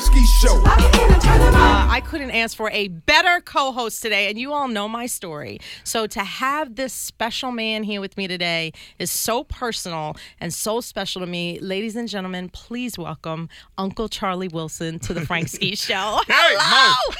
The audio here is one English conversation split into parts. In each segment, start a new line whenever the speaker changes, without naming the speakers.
Frank Show.
Uh, I couldn't ask for a better co host today, and you all know my story. So, to have this special man here with me today is so personal and so special to me. Ladies and gentlemen, please welcome Uncle Charlie Wilson to the Frank Ski Show.
Hey,
Hello!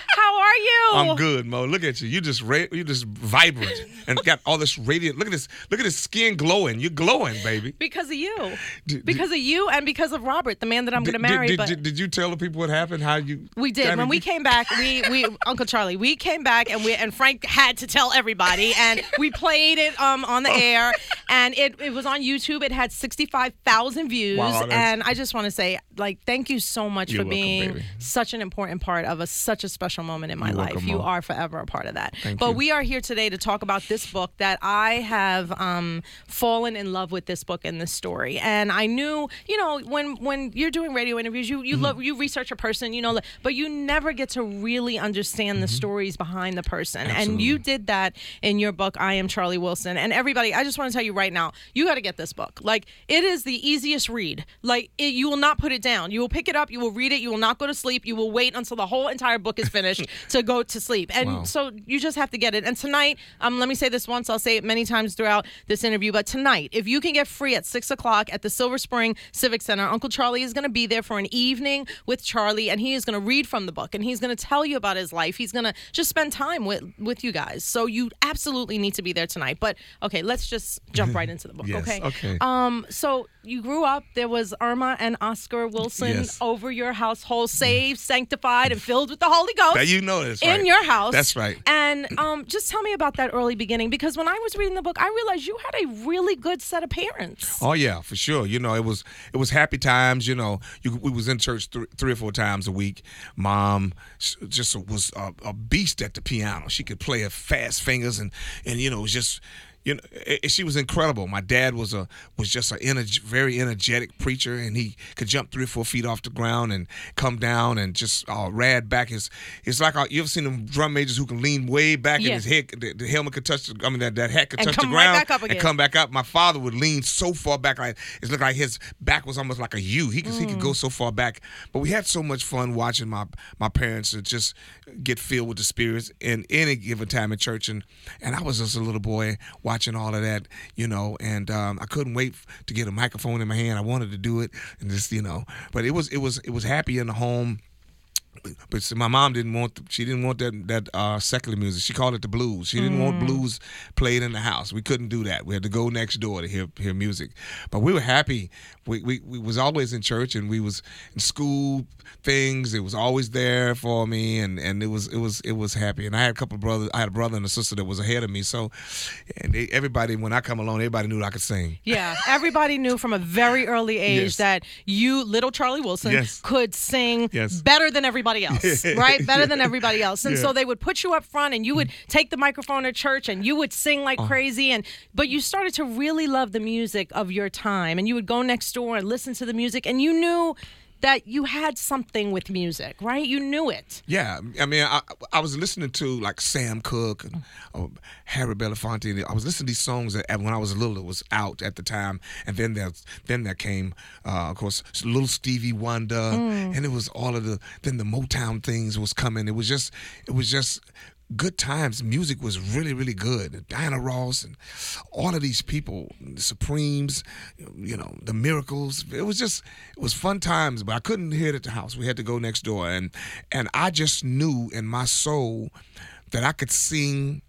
How are you?
I'm good, Mo. Look at you. You just ra- you just vibrant and got all this radiant. Look at this. Look at this skin glowing. You're glowing, baby.
Because of you.
Did-
because of you and because of Robert, the man that I'm going to marry.
Did,
but
did, you tell the people what happened? How you?
We did. When we came back, we we Uncle Charlie, we came back and we and Frank had to tell everybody and we played it um on the air and it, it was on YouTube. It had 65,000 views
Wow,
and I just want to say like thank you so much for
welcome,
being
baby.
such an important part of a such a special moment in my
You're
life.
welcome,
you are forever a part of that.
Thank
but
you.
we are here today to talk about this book that I have um fallen in love with this book and this story. And I knew, you know, when when you're doing radio interviews, you
Mm-hmm.
you love you research a person, you know, but you never get to really understand the stories behind the person. And you did that in your book, I Am Charlie Wilson. And everybody, I just want to tell you right now, you got to get this book. Like it is the easiest read. Like it, you will not put it down. You will pick it up, you will read it, you will not go to sleep. You will wait until the whole entire book is finished to go to sleep. And
Wow.
so you just have to get it. And tonight, um, let me say this once, I'll say it many times throughout this interview, but tonight, if you can get free at six o'clock at the Silver Spring Civic Center, Uncle Charlie is going to be there for an evening with Charlie, and he is going to read from the book, and he's going to tell you about his life. He's going to just spend time with with you guys. So you absolutely need to be there tonight. But okay, let's just jump right into the book.
Yes,
Okay.
okay.
Um. So you grew up. There was Irma and Oscar Wilson
Yes.
over your household, saved, sanctified, and filled with the Holy Ghost
you know this.
in
right?
your house.
That's right.
And um, just tell me about that early beginning because when I was reading the book, I realized you had a really good set of parents.
Oh yeah, for sure. You know, it was it was happy times. You know, you, we was in church th- three or four times a week. Mom just was a, a beast at the piano. She could play her fast fingers, and and you know, it was just. You know, i- i- she was incredible. My dad was a was just a energ- very energetic preacher, and he could jump three or four feet off the ground and come down and just uh, rad back his. It's like uh, you ever seen them drum majors who can lean way back
Yeah.
and his head, the, the helmet could touch. The, I mean, that, that hat could
And
touch the
right
ground
again.
and come back up. My father would lean so far back, like it looked like his back was almost like a U. He could he could go so far back. But we had so much fun watching my my parents just get filled with the spirits in any given time in church, and and I was just a little boy watching all of that, you know, and um, I couldn't wait to get a microphone in my hand. I wanted to do it, and just you know, but it was it was it was happy in the home but see, my mom didn't want she didn't want that that uh, secular music. She called it the blues. She didn't want blues played in the house. We couldn't do that. We had to go next door to hear hear music. But we were happy. We, we we was always in church and we was in school things. It was always there for me and and it was it was it was happy. And I had a couple of brothers. I had a brother and a sister that was ahead of me. So and they, everybody when I come along, everybody knew I could sing.
Yeah, everybody knew from a very early age
Yes.
that you, little Charlie Wilson,
Yes.
could sing
Yes.
better than everybody else, right? Better than everybody else. And so they would put you up front, and you would take the microphone at church, and you would sing like
Uh-huh.
crazy. And but you started to really love the music of your time, and you would go next door and listen to the music, and you knew that you had something with music, right? You knew it.
Yeah, I mean, I, I was listening to like Sam Cooke and uh, Harry Belafonte. And I was listening to these songs that when I was little, it was out at the time, and then there, then there came, uh, of course, little Stevie Wonder, and it was all of the then the Motown things was coming. It was just, it was just good times. Music was really, really good. Diana Ross and all of these people, the Supremes, you know, the Miracles. It was just, it was fun times. But I couldn't hear it at the house. We had to go next door, and and I just knew in my soul that I could sing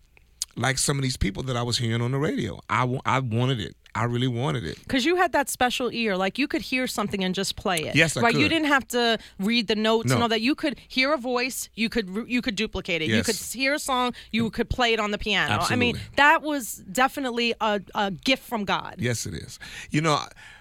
like some of these people that I was hearing on the radio. I, I wanted it. I really wanted it.
Because you had that special ear, like you could hear something and just play it.
Yes, I
right. You didn't have to read the notes and
No.
all that. You could hear a voice. You could you could duplicate it.
Yes.
You could hear a song. You could play it on the piano. Absolutely. I mean, that was definitely a, a gift from God.
Yes, it is. You know,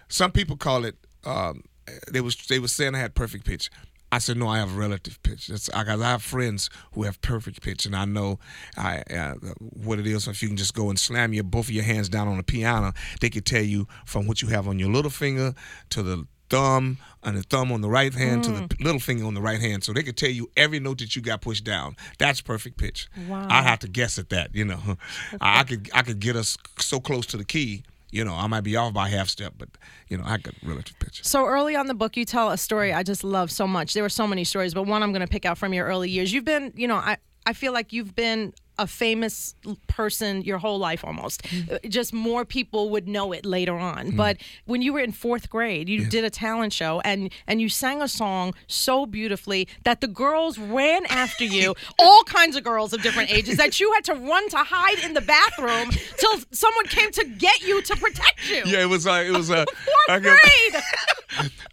some people call it. Um, they was they were saying I had perfect pitch. I said no, I have relative pitch. That's I, 'cause I have friends who have perfect pitch, and I know I, uh, what it is. So If you can just go and slam your both of your hands down on the piano, they could tell you from what you have on your little finger to the thumb and the thumb on the right hand to the little finger on the right hand. So they could tell you every note that you got pushed down. That's perfect pitch.
Wow.
I have to guess at that. You know, I, I could I could get us so close to the key You know, I might be off by half step, but you know, I got relative picture.
So early on the book, you tell a story I just love so much. There were so many stories, but one I'm going to pick out from your early years. You've been, you know, I I feel like you've been a famous person your whole life almost. Uh, Just more people would know it later on. But when you were in fourth grade, you did a talent show and and you sang a song so beautifully that the girls ran after you, all kinds of girls of different ages, that you had to run to hide in the bathroom till someone came to get you to protect you.
Yeah, it was like it was uh,
Fourth grade.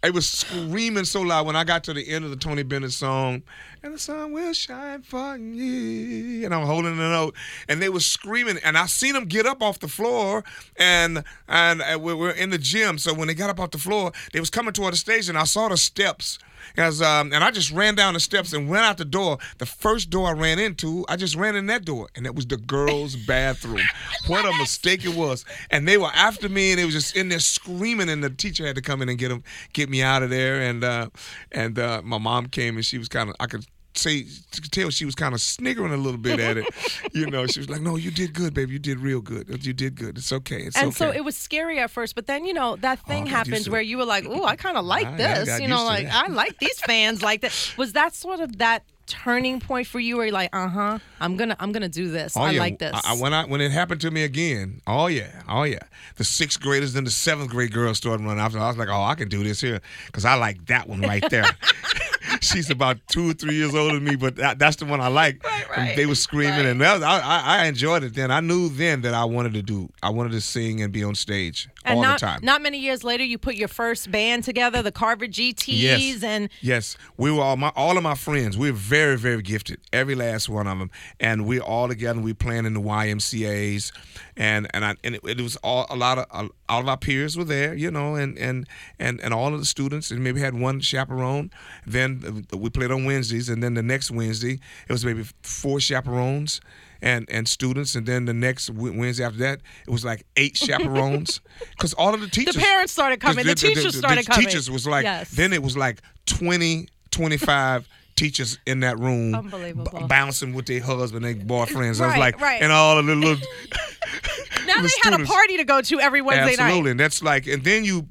I was screaming so loud when I got to the end of the Tony Bennett song, and the sun will shine for you. And I'm holding the note, and they were screaming, and I seen them get up off the floor, and and we were in the gym. So when they got up off the floor, they was coming toward the stage, and I saw the steps. As, um, and I just ran down the steps and went out the door. The first door I ran into, I just ran in that door, and it was the girls' bathroom. what a mistake it was! And they were after me, and they was just in there screaming. And the teacher had to come in and get them, get me out of there. And uh, and uh, my mom came, and she was kind of, I could say, tell she was kind of sniggering a little bit at it. you know, she was like, "No, you did good, baby. You did real good. You did good. It's okay. It's
And
okay."
so it was scary at first, but then you know that thing
I got
happened where you were like, "Ooh, I kind of like
I- I
this."
got
you know, like. I like these fans like that. Was that sort of that turning point for you, where you're like, "Uh huh, I'm gonna, I'm gonna do this.
Oh,
I
yeah.
like this."
I, I- when I when it happened to me again, oh yeah, oh yeah. The sixth graders and the seventh grade girls started running after. I was like, oh, I can do this here because I like that one right there. She's about two or three years older than me, but that, that's the one I like.
Right, right,
they were screaming, and that was, I, I I enjoyed it. Then I knew then that I wanted to do. I wanted to sing and be on stage
and
all
not,
the time.
not many years later, you put your first band together, the Carver GTs,
Yes.
and
Yes, we were all my all of my friends. We are very very gifted, every last one of them, and we all together. We playing in the YMCA's, and and I and it, it was all a lot of all of our peers were there, you know, and and and and all of the students, and maybe had one chaperone. Then uh, we played on Wednesdays, and then the next Wednesday it was maybe four chaperones. And, and students, and then the next Wednesday after that, it was like eight chaperones, because all of the teachers, the
parents started coming, the, teachers started
the
coming.
teachers was like
yes.
then it was like 20 25 teachers in that room
Unbelievable.
b- bouncing with their husband their boyfriends i was like
right.
and all of the little
now
the
they had a party to go to every Wednesday
absolutely
night.
and that's like and then you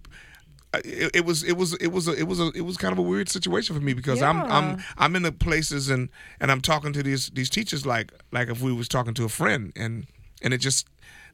it, it was it was it was a, it was a it was kind of a weird situation for me because I'm I'm I'm in the places and and I'm talking to these these teachers like like if we was talking to a friend and and it just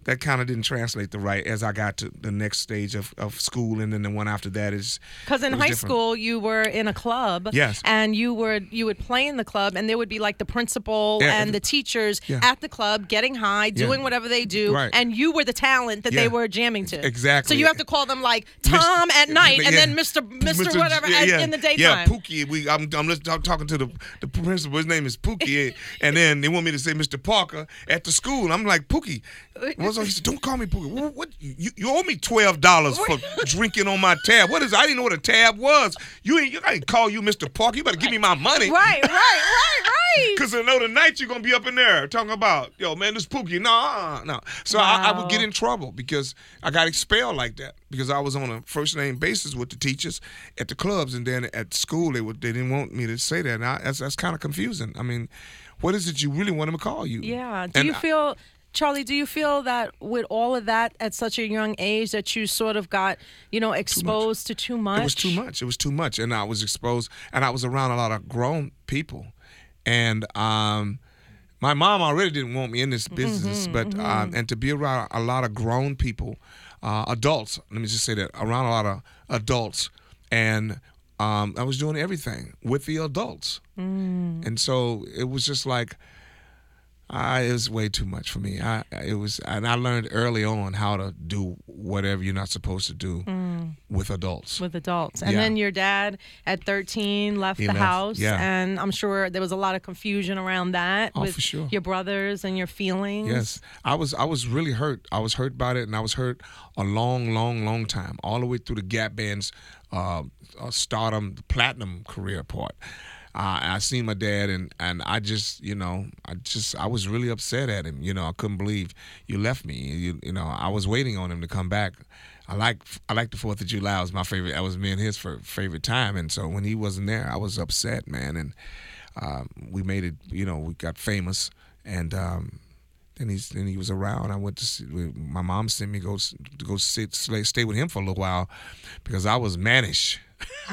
that kind of didn't translate the right as I got to the next stage of, of school and then the one after that is
Because in high
different.
school, you were in a club.
Yes.
And you would you would play in the club, and there would be like the principal
Yeah,
and the teachers
Yeah.
at the club getting high, doing whatever they do,
Right.
and you were the talent that they were jamming to.
Exactly.
So you have to call them like Tom at night, and then Mr. Mr. whatever
yeah,
at- in the daytime.
Yeah, Pookie. We, I'm, I'm, just, I'm talking to the, the principal. His name is Pookie, and then they want me to say Mr. Parker at the school. I'm like Pookie. What's up? He said, "Don't call me Pookie. What? what you, you owe me twelve dollars for drinking on my tab. What is? I didn't know what a tab was. You ain't. You, I ain't call you Mr. Parker. You better give me my money.
Right, right, right, right.
Cause I know tonight you're gonna be up in there talking about, yo, man, this Pookie. No, uh, no. So I, I would get in trouble because I got expelled like that because I was on a first name basis with the teachers at the clubs, and then at school they would they didn't want me to say that. And I, that's that's kind of confusing. I mean, what is it you really want them to call you?
Yeah. Do
And
you
I-
feel, Charlie? Do you feel that with all of that at such a young age that you sort of got, you know, exposed to too much?
It was too much. It was too much, and I was exposed, and I was around a lot of grown people, and um, my mom already didn't want me in this business, but um, and to be around a lot of grown people, uh, adults. Let me just say that around a lot of adults, and um, I was doing everything with the adults, and so it was just like. It was way too much for me. I it was, and I learned early on how to do whatever you're not supposed to do with adults.
with adults. And
Yeah.
then your dad at 13 left
He
the
left,
house.
yeah.
And I'm sure there was a lot of confusion around that
Oh,
with
for sure.
your brothers and your feelings.
Yes, I was. I was really hurt. I was hurt by it, and I was hurt a long, long, long time, all the way through the Gap Band's uh, uh, stardom, platinum career part. Uh, I seen my dad, and and I just, you know, I just, I was really upset at him. You know, I couldn't believe you left me. You, you know, I was waiting on him to come back. I like, I like the Fourth of July. It was my favorite. That was me and his favorite time, and so when he wasn't there, I was upset, man. And um, we made it. You know, we got famous, and um, then he's then he was around. I went to see, my mom sent me go to go sit stay with him for a little while because I was mannish.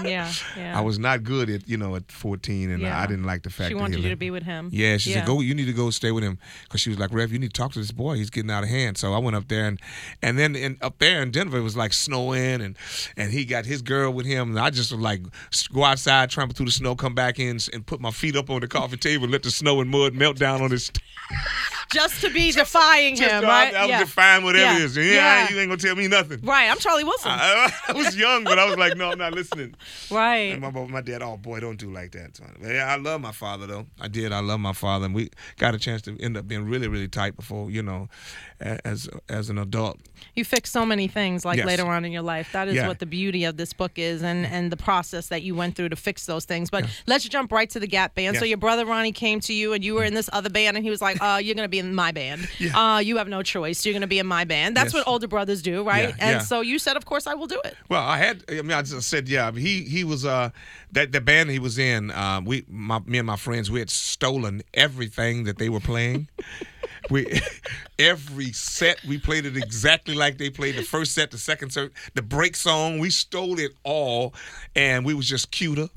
Yeah, yeah.
I was not good at you know at 14, and
Yeah.
I didn't like the fact
She
that
wanted
he
you to be with him.
Yeah, she
Yeah.
said, "Go. You need to go stay with him," because she was like, "Rev, you need to talk to this boy. He's getting out of hand." So I went up there, and and then in, up there in Denver, it was like snowing, and and he got his girl with him, and I just like go outside, trample through the snow, come back in, and put my feet up on the coffee table, let the snow and mud melt down on his.
Just to be defying
Just,
him,
I,
right?
I was
yeah.
defying whatever
Yeah.
it is. Yeah,
Yeah.
you ain't gonna tell me nothing.
Right, I'm Charlie Wilson.
I, I was young, but I was like, no, I'm not listening.
Right.
And my, my dad, oh boy, don't do like that. So, yeah, I love my father though. I did. I love my father, and we got a chance to end up being really, really tight before you know, as as an adult.
You fix so many things like
Yes.
later on in your life. That is
Yeah.
what the beauty of this book is and, and the process that you went through to fix those things. But let's jump right to the Gap band. So your brother Ronnie came to you and you were in this other band and he was like, uh, you're gonna be in my band. Uh, you have no choice. You're gonna be in my band. That's
Yes.
what older brothers do, right?
Yeah,
and
yeah.
so you said, Of course I will do it.
Well, I had. I mean, I just said, yeah. He he was uh that the band he was in. Uh, we my me and my friends we had stolen everything that they were playing. we every set we played it exactly like they played the first set, the second set, the break song. We stole it all, and we was just cuter.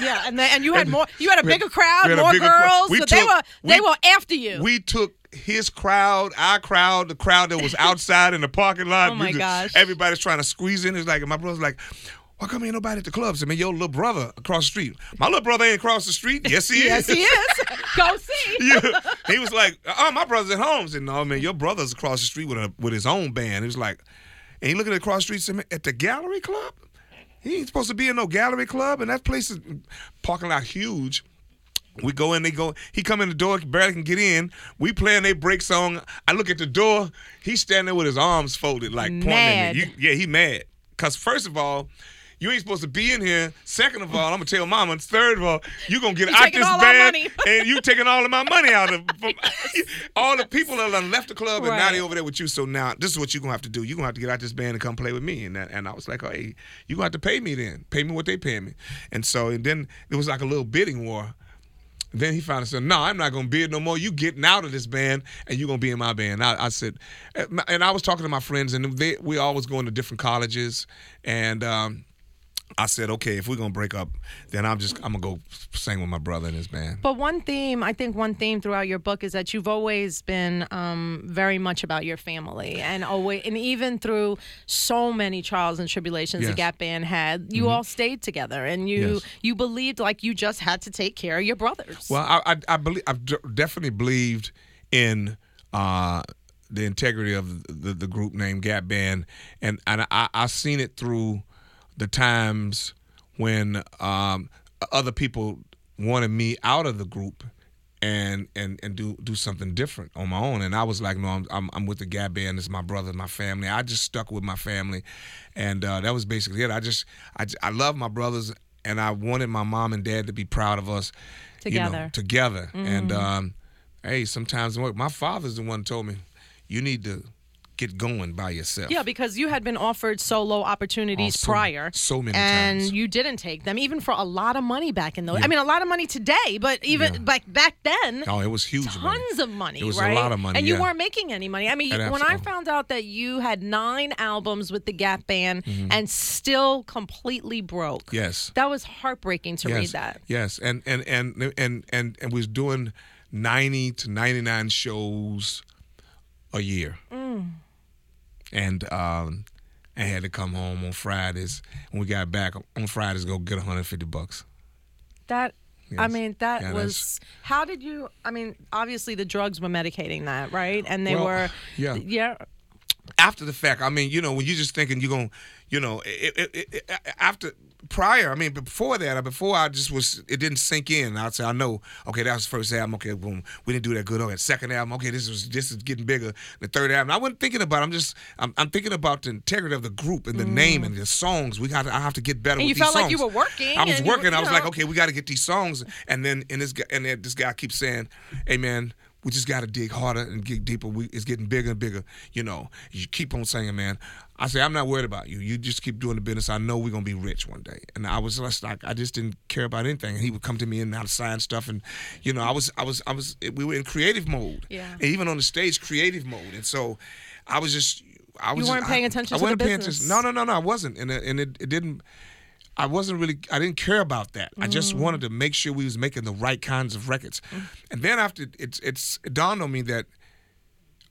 Yeah, and then, and you had
And
more you had a
had-
bigger crowd,
had a
more
bigger crowd.
girls.
We
so they
took-
were they
we-
were after you.
We took his crowd, our crowd, the crowd that was outside in the parking lot.
Oh, my
just-
gosh.
Everybody's trying to squeeze in. It's like, my brother's like, why come ain't nobody at the clubs? I mean, your little brother across the street. My little brother ain't across the street. Yes, he is.
yes, he is. Go see.
yeah. He was like, oh, my brother's at home. I said, no, man, your brother's across the street with a with his own band. He was like, and he looking at across the street, said, "Man, at the gallery club? He ain't supposed to be in no gallery club, and that place is parking lot huge. We go in, they go. He come in the door, barely can get in. We playing they break song. I look at the door. He's standing there with his arms folded, like pointing at me. You, yeah, he mad. Cause first of all, you ain't supposed to be in here. Second of all, I'm gonna tell Mama. Third of all, you gonna get
You
out this band,
money.
and you taking all of my money out of from, all the people that done left the club, and now
Right.
they over there with you. So now this is what you gonna have to do. You gonna have to get out this band and come play with me. And that, and I was like, oh, hey, you gonna have to pay me then. Pay me what they pay me. And so and then it was like a little bidding war. Then he finally said, "No, I'm not gonna bid no more. You getting out of this band, and you are gonna be in my band." I, I said, and I was talking to my friends, and they we always going to different colleges, and um, I said, "Okay, if we're gonna break up, then I'm just I'm gonna go sing with my brother in his band."
But one theme, I think one theme throughout your book is that you've always been um, very much about your family, and always, and even through so many trials and tribulations the Gap Band had, you all stayed together, and you
Yes.
you believed like you just had to take care of your brothers.
Well, I I, I believe I've d- definitely believed in uh, the integrity of the, the group named Gap Band, and and I I seen it through the times when um, other people wanted me out of the group. And, and and do do something different on my own, and I was like, no, I'm I'm, I'm with the Gap Band. It's my brother, my family. I just stuck with my family, and uh, that was basically it. I just I I love my brothers, and I wanted my mom and dad to be proud of us, you know,
Together.
together. And um, hey, sometimes my father's the one who told me, you need to get going by yourself.
yeah, because you had been offered solo opportunities
Oh, so-
prior,
so many times.
and
times.
you didn't take them, even for a lot of money back in those. I mean, a lot of money today, but even
Yeah.
like back then,
Oh, it was huge money.
tons of money.
It was a lot of money,
and you weren't making any money. I mean,
And
when I found out that you had nine albums with the Gap Band and still completely broke,
Mm-hmm. Yes.
that was heartbreaking to
yes.
read that.
Yes, and and and and and and was doing ninety to ninety nine shows a year,
Mm.
And um, I had to come home on Fridays. When we got back on Fridays, go get one hundred fifty bucks.
That. I mean, that
Yeah,
was. How did you? I mean, obviously the drugs were medicating that, right? And they
Well,
were.
yeah.
Yeah.
after the fact, I mean, you know, when you're just thinking you're going, to you know, it, it, it- after prior, I mean, before that, before I just was, it didn't sink in. I'd say, I know, okay, that was the first album. Okay, boom, we didn't do that good. Okay, second album, okay, this was this is getting bigger. The third album, I wasn't thinking about. it. I'm just, I'm, I'm thinking about the integrity of the group and the name and the songs. We got, to, I have to get better
Mm. And you felt like you were working
I was
you were-
working. I was like, okay, we got to get these songs. And then, and this guy, and then this guy keeps saying, hey man, we just got to dig harder and dig deeper. We, it's getting bigger and bigger. You know, you keep on saying, man. I say, I'm not worried about you. You just keep doing the business. I know we're gonna be rich one day. And I was just like, I just didn't care about anything. And he would come to me and I'd sign stuff, and you know, I was, I was, I was. We were in creative mode.
Yeah.
And even on the stage, creative mode. And so, I was just, I was.
You weren't
just,
paying
I,
attention
I
to the
wasn't paying
business.
attention. No, no, no, no. I wasn't, and and it, it didn't. I wasn't really. I didn't care about that. I just
Mm.
wanted to make sure we was making the right kinds of records. And then after it's it's it dawned on me that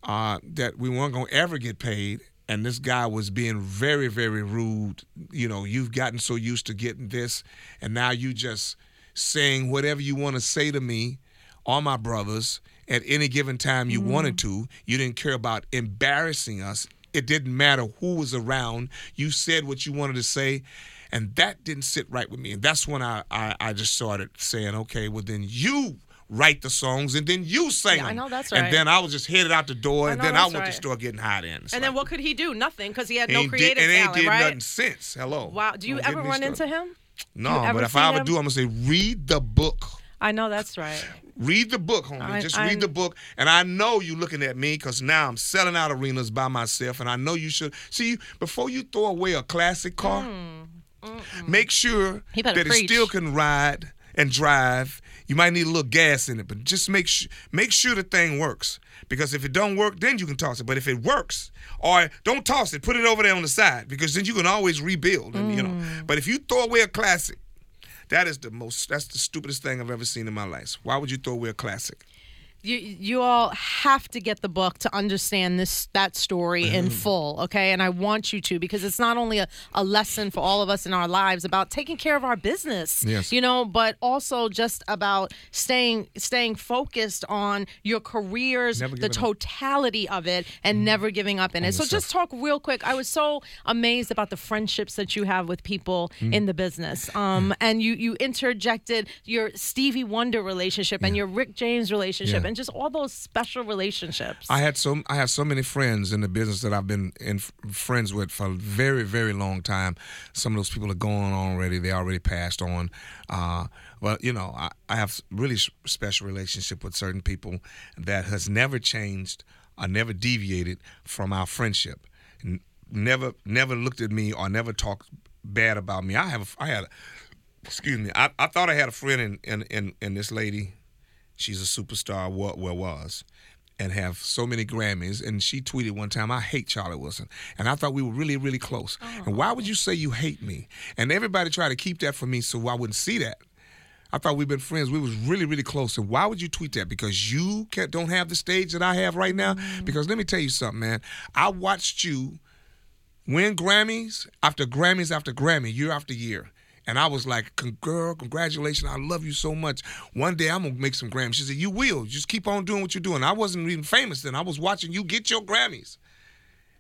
uh, that we weren't gonna ever get paid. And this guy was being very, very rude. You know, you've gotten so used to getting this, and now you just saying whatever you want to say to me or my brothers at any given time you wanted to. You didn't care about embarrassing us. It didn't matter who was around. You said what you wanted to say, and that didn't sit right with me. And that's when I, I, I just started saying, okay, well then you write the songs and then you sing
Yeah, I
them.
know that's right.
And then I was just headed out the door,
I
and then I went
right.
to start getting hot in. It's
And
like-
then what could he do? Nothing, because he had no creative
did, and ain't
talent,
did
right?
nothing since. Hello.
Wow. Do you
get
ever run into him?
No, but if I ever
him?
do, I'm gonna say read the book.
I know that's right.
Read the book, homie.
I-
Just
I'm-
read the book. And I know you looking at me because now I'm selling out arenas by myself, and I know you should see before you throw away a classic car. Hmm. Make sure
Mm.
That it still can ride and drive. You might need a little gas in it, but just make sure make sure the thing works. Because if it don't work, then you can toss it. But if it works, or don't toss it, put it over there on the side, because then you can always rebuild. And you know,
Mm.
but if you throw away a classic, that is the most. That's the stupidest thing I've ever seen in my life. Why would you throw away a classic?
You you all have to get the book to understand this that story
Mm-hmm.
in full okay and i want you to because it's not only a, a lesson for all of us in our lives about taking care of our business
Yes.
you know but also just about staying staying focused on your careers the
giving up.
totality of it and never giving up in it so just talk real quick i was so amazed about the friendships that you have with people
Mm.
in the business um and you you interjected your stevie wonder relationship and your rick james relationship
Yeah.
And just all those special relationships.
I had so I have so many friends in the business that I've been in friends with for a very very long time. Some of those people are gone already; they already passed on. Uh, but you know, I, I have really special relationship with certain people that has never changed or never deviated from our friendship. Never never looked at me or never talked bad about me. I have I had excuse me. I, I thought I had a friend in in, in, in this lady she's a superstar what well was and have so many grammys and she tweeted one time i hate charlie wilson and i thought we were really really close oh. and why would you say you hate me and everybody tried to keep that from me so i wouldn't see that I thought we've been friends. We was really, really close. And why would you tweet that? Because you can't, don't have the stage that I have right now. Mm-hmm. Because let me tell you something, man. I watched you win Grammys after Grammys after Grammy, year after year. And I was like, girl, congratulations. I love you so much. One day I'm going to make some Grammys. She said, you will. Just keep on doing what you're doing. I wasn't even famous then. I was watching you get your Grammys.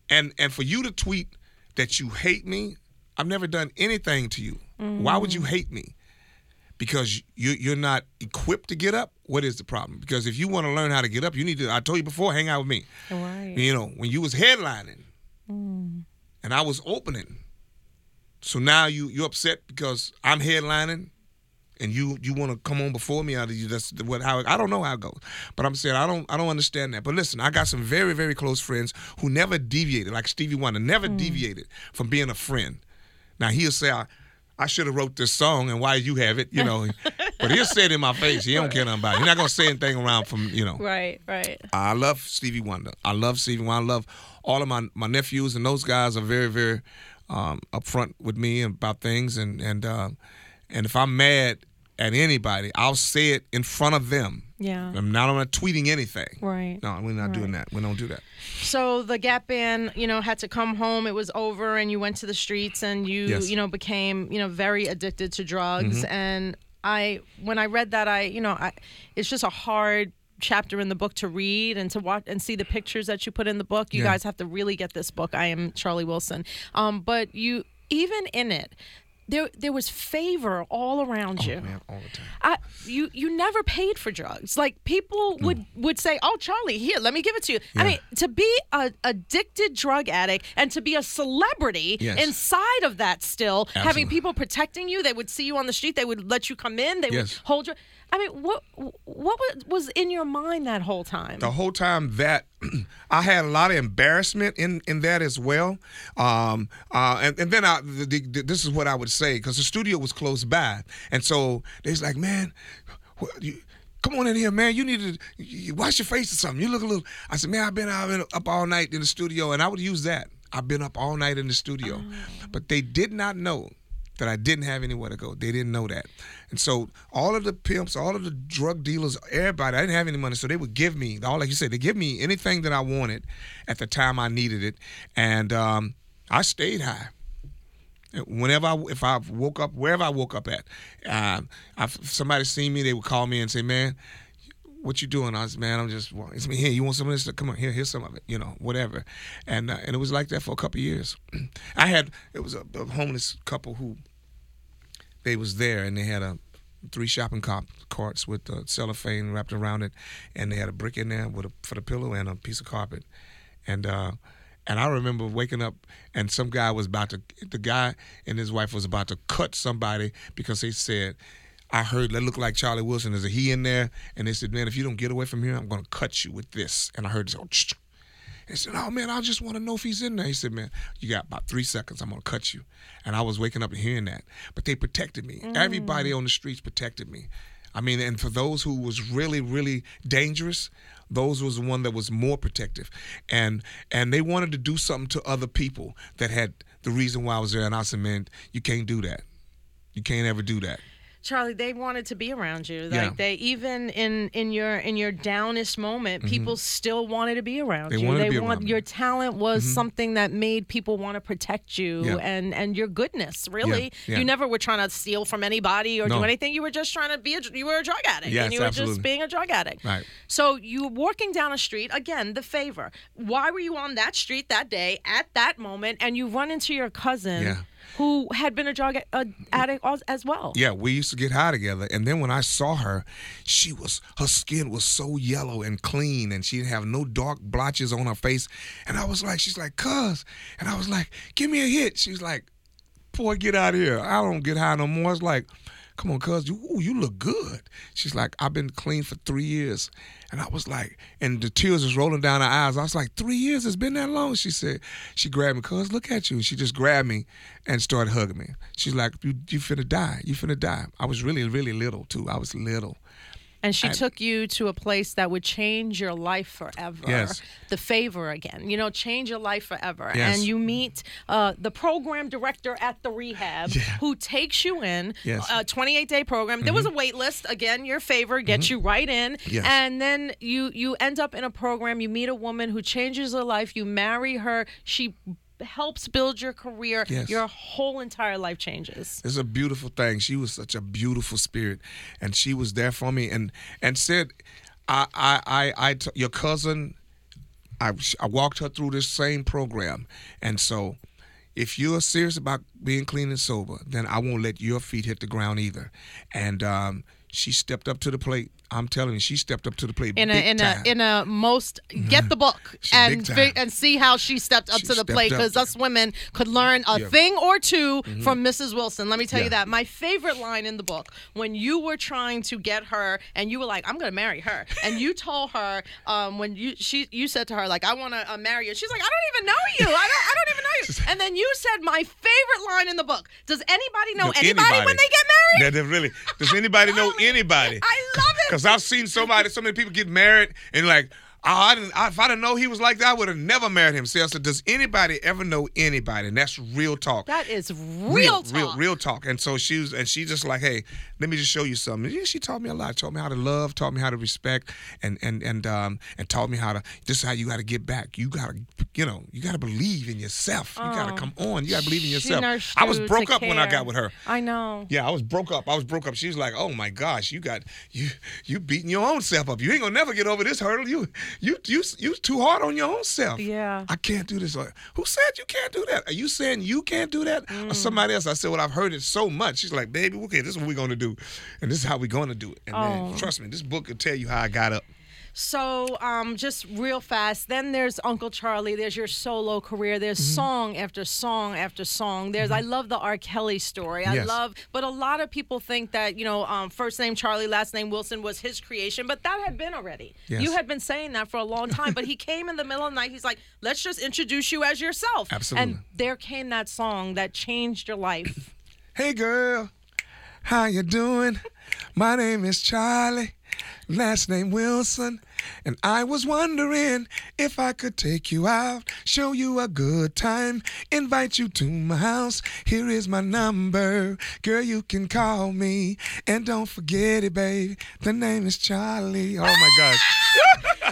And and for you to tweet that you hate me, I've never done anything to you. Why would you mm. hate me? Because you, you're not equipped to get up? What is the problem? Because if you want to learn how to get up, you need to, I told you before, hang out with me.
Right.
You know, when you was headlining mm. and I was opening. So now you you upset because I'm headlining and you you want to come on before me out of you that's what how I don't know how it goes. But I'm saying I don't I don't understand that. But listen, I got some very very close friends who never deviated like Stevie Wonder never mm. deviated from being a friend. Now he'll say I I should have wrote this song and why you have it, you know. but he'll say it in my face. He don't care nothing about it. He's not gonna say anything around from, you know.
Right, right.
I love Stevie Wonder. I love Stevie Wonder. I love all of my, my nephews and those guys are very very um, upfront with me about things and and uh, and if I'm mad at anybody, I'll say it in front of them.
Yeah.
I'm not I'm not tweeting anything.
Right.
No, we're not doing that. We don't do that.
So the Gap Band, you know, had to come home. It was over, and you went to the streets, and you,
Yes. Mm-hmm.
you know, became, you know, very addicted to drugs. And I, when I read that, I, you know, I, it's just a hard chapter in the book to read and to watch and see the pictures that you put in the book. You
Yeah.
guys have to really get this book. I am Charlie Wilson. Um, but you, even in it. there there was favor all around you.
Oh, man, all the time.
I, you you never paid for drugs. Like people would would say, "Oh, Charlie, here, let me give it to you." I mean, to be a addicted drug addict and to be a celebrity
Yes.
inside of that, still having people protecting you, they would see you on the street, they would let you come in, they would hold you. I mean, what what was- was in your mind that whole time?
the whole time that I had a lot of embarrassment in in that as well. Um, uh, and, and then I, the, the, this is what I would say because the studio was close by, and so they's like, man. What, you, Come on in here, man. You need to you wash your face or something. You look a little. I said, man, I've been out in- up all night in the studio, and I would use that. I've been up all night in the studio, but they did not know that I didn't have anywhere to go. They didn't know that. And so all of the pimps, all of the drug dealers, everybody, I didn't have any money. So they would give me, all like you said, they give me anything that I wanted at the time I needed it. And um, I stayed high. Whenever I, if I woke up, wherever I woke up at, um, if somebody seen me, they would call me and say, man, what you doing? I was, man, I'm just, well, it's me here. You want some of this? Come on, here, here's some of it, you know, whatever. And uh, and it was like that for a couple years. I had, it was a, a homeless couple who, they was there and they had a three shopping cart, carts with uh, cellophane wrapped around it, and they had a brick in there with a, for the pillow and a piece of carpet, and uh, and I remember waking up and some guy was about to, the guy and his wife was about to cut somebody because they said. I heard that looked like Charlie Wilson. There's a he in there, and they said, "Man, if you don't get away from here, I'm gonna cut you with this." And I heard this. He said, "Oh man, I just want to know if he's in there." He said, "Man, you got about three seconds. I'm gonna cut you." And I was waking up and hearing that, but they protected me. Mm. Everybody on the streets protected me. I mean, and for those who was really, really dangerous, those was the one that was more protective, and and they wanted to do something to other people that had the reason why I was there. And I said, "Man, you can't do that. You can't ever do that."
Charlie, they wanted to be around you. Like
Yeah.
they even in in your in your downest moment, people still wanted to be around
Mm-hmm. They
you.
wanted to
they
be
want
around
your talent was something that made people want to protect you
Yeah.
and and your goodness. Really,
yeah.
you never were trying to steal from anybody or do anything. You were just trying to be a you were a drug addict
Yes,
and you were just being a drug addict.
Right.
So you were walking down a street again. The favor. Why were you on that street that day at that moment? And you run into your cousin. Who had been a drug addict as- as well?
Yeah, we used to get high together, and then when I saw her, she was her skin was so yellow and clean, and she didn't have no dark blotches on her face. And I was like, she's like, "Cuz," and I was like, "Give me a hit." She's like, "Boy, get out of here! I don't get high no more." It's like, "Come on, cuz, you ooh, you look good." She's like, "I've been clean for three years," and I was like, and the tears was rolling down her eyes. I was like, three years? It's been that long?" She said, "She grabbed me, cuz, look at you." She just grabbed me and started hugging me. She's like, "You you finna die? You finna die?" I was really really little too. I was little.
And she
I-
took you to a place that would change your life forever.
Yes.
The favor again, you know, change your life forever.
Yes.
And you meet uh, the program director at the rehab
Yeah.
who takes you in
Yes.
Uh, a 28 day program. There was mm-hmm. a wait list. Again, your favor gets mm-hmm. you right in.
Yes.
And then you, you end up in a program. You meet a woman who changes her life. You marry her. She helps build your career.
Yes.
Your whole entire life changes.
It's a beautiful thing. She was such a beautiful spirit, and she was there for me, and and said, I I I, I t- your cousin, I I walked her through this same program, and so. If you're serious about being clean and sober, then I won't let your feet hit the ground either. And um, she stepped up to the plate. I'm telling you, she stepped up to the plate.
in a
big
in
time.
a in a most get the book and fi- and see how she stepped up
She
to the plate because us women could learn a
Yeah. Mm-hmm.
thing or 2 from Mrs. Wilson. Let me tell you that my favorite line in the book when you were trying to get her and you were like I'm going to marry her and you told her um, when you she you said to her like I want to uh, marry you. She's like I don't even know you. I don't I don't even know you. And then you said my favorite line in the book. Does anybody know
No,
anybody, when they get married?
Yeah, they really. Does anybody know anybody?
I love it.
Because I've seen somebody, so many people get married and like, I didn't. I, if I didn't know he was like that, I would have never married him. See, I said, does anybody ever know anybody? And that's real talk.
That is real,
real,
talk.
real, real talk. And so she was, and she just like, hey, let me just show you something. Yeah, she taught me a lot. Taught me how to love. Taught me how to respect, and and and um and taught me how to. This is how you got to get back. You got to, you know, you got to believe in yourself. You got to come on. You got to believe in
Oh.
Yourself. I was broke up when I got with her.
I know.
Yeah, I was broke up. I was broke up. She was like, "Oh my gosh, you got you you beating your own self up. You ain't gonna never get over this hurdle. You you you you too hard on your own self.
Yeah.
I can't do this. Like, Who said you can't do that? Are you saying you can't do that,
Mm.
or somebody else? I said, well, I've heard it so much. She's like, baby, okay, this is what we're gonna do, and this is how we're gonna do it. And
Oh.
then, trust me, this book will tell you how I got up.
So, um, just real fast. Then there's Uncle Charlie. There's your solo career. There's
Mm-hmm.
song after song after song. There's I love the R. Kelly story. I
Yes.
love, but a lot of people think that you know, um, first name Charlie, last name Wilson was his creation, but that had been already.
Yes.
You had been saying that for a long time, but he came in the middle of the night. He's like, let's just introduce you as yourself.
Absolutely.
And there came that song that changed your life.
Hey girl, how you doing? My name is Charlie, last name Wilson, and I was wondering if I could take you out, show you a good time, invite you to my house. Here is my number, girl, you can call me, and don't forget it, babe. The name is Charlie. Oh my gosh.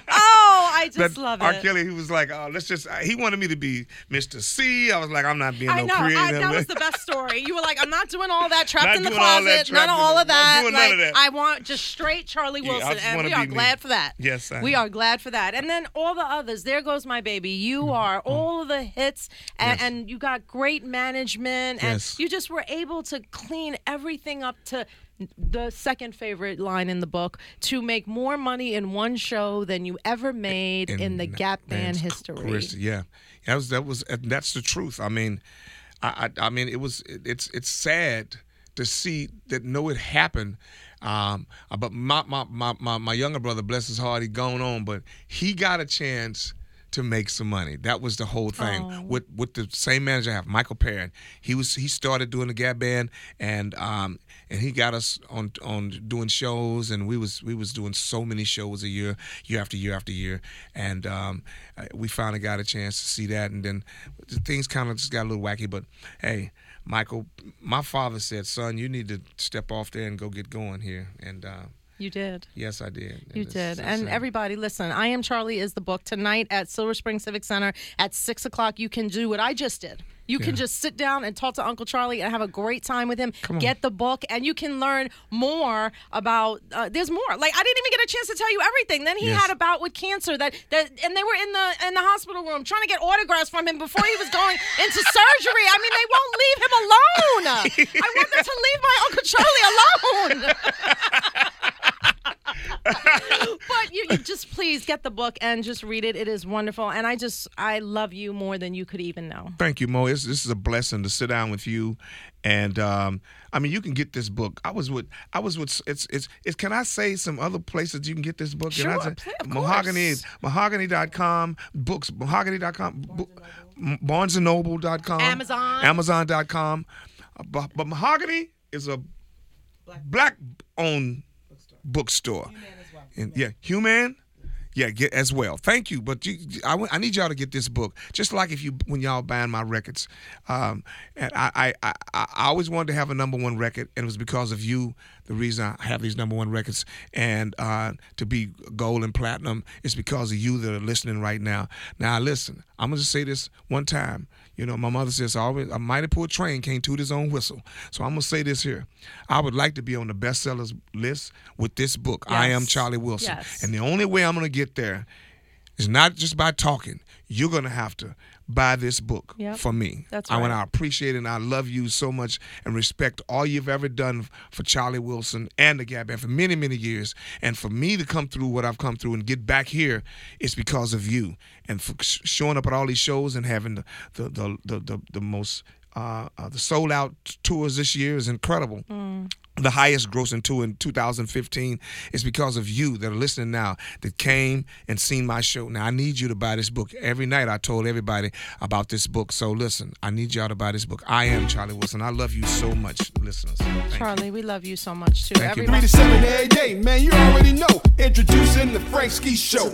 oh, I just love
R.
it. R.
Kelly, he was like, oh, let's just, he wanted me to be Mr. C. I was like, I'm not being
I
no
know.
creative.
I, that was the best story. You were like, I'm not doing all that trapped
Not
in the
all
closet. None of all of that.
doing none
like,
of that.
I want just straight Charlie
Yeah,
Wilson,
just
and we are
me.
glad for that.
Yes, I
we
am.
are glad for that. And then all the others. There goes my baby. You
Mm-hmm.
are all of the hits, and,
Yes.
and you got great management, and
Yes.
you just were able to clean everything up to. The second favorite line in the book to make more money in one show than you ever made in, the Gap Band history.
Chris, yeah, that was that was that's the truth. I mean, I I, I mean it was it's it's sad to see that know it happened. Um, but my, my my my my younger brother, bless his heart, he gone on, but he got a chance to make some money. That was the whole thing.
Oh.
With with the same manager I have, Michael Paran. He was he started doing the Gap Band and um and he got us on on doing shows and we was we was doing so many shows a year, year after year after year. And um uh, we finally got a chance to see that and then things kind of just got a little wacky, but hey, Michael, my father said, "Son, you need to step off there and go get going here." And uh,
You did.
yes, I did.
You did. And
uh,
everybody, listen, I Am Charlie is the book tonight at Silver Spring Civic Center at 6 o'clock. You can do what I just did. You can just sit down and talk to Uncle Charlie and have a great time with him. Get the book, and you can learn more about. Uh, there's more. Like I didn't even get a chance to tell you everything. Then he
Yes.
had a bout with cancer that, that, and they were in the in the hospital room trying to get autographs from him before he was going into surgery. I mean, they won't leave him alone. I want them to leave my Uncle Charlie alone. but you, you just please get the book and just read it. It is wonderful, and I just I love you more than you could even know.
Thank you, Mo. It's, this is a blessing to sit down with you, and um, I mean, you can get this book. I was with, I was with. It's, it's, it's. Can I say some other places you can get this book? Can I
Sure,
say-
pl- of
Mahogany,
course.
mahogany.com, books, mahogany.com, bo- barnesandnoble.com,
Amazon.
amazon.com. But, but Mahogany is a black-owned bookstore. And, yeah, human. Yeah, get as well. Thank you, but you, I, I need y'all to get this book. Just like if you when y'all buying my records, um, and I, I, I I always wanted to have a number one record, and it was because of you. The reason I have these number one records and uh, to be gold and platinum is because of you that are listening right now. Now listen, I'm gonna just say this one time. You know, my mother says always a mighty poor train can't toot his own whistle. So I'm gonna say this here. I would like to be on the bestsellers list with this book. I am Charlie Wilson.
Yes.
And the only way I'm gonna get there is not just by talking. You're gonna have to buy this book
Yep.
for me.
That's
I want to appreciate it and I love you so much and respect all you've ever done for Charlie Wilson and the Gap Band for many, many years. And for me to come through what I've come through and get back here, it's because of you. And for showing up at all these shows and having the the the the, the, the most uh, uh, the sold out tours this year is incredible. The highest grossing tour in 2015 is because of you that are listening now that came and seen my show. Now I need you to buy this book. Every night I told everybody about this book. So listen, I need y'all to buy this book. I am Charlie Wilson. I love you so much, listeners. Thank you.
Charlie, we love you so much too.
Thank you.
Three to seven every day, man. You already know. Introducing the Frank Ski Show.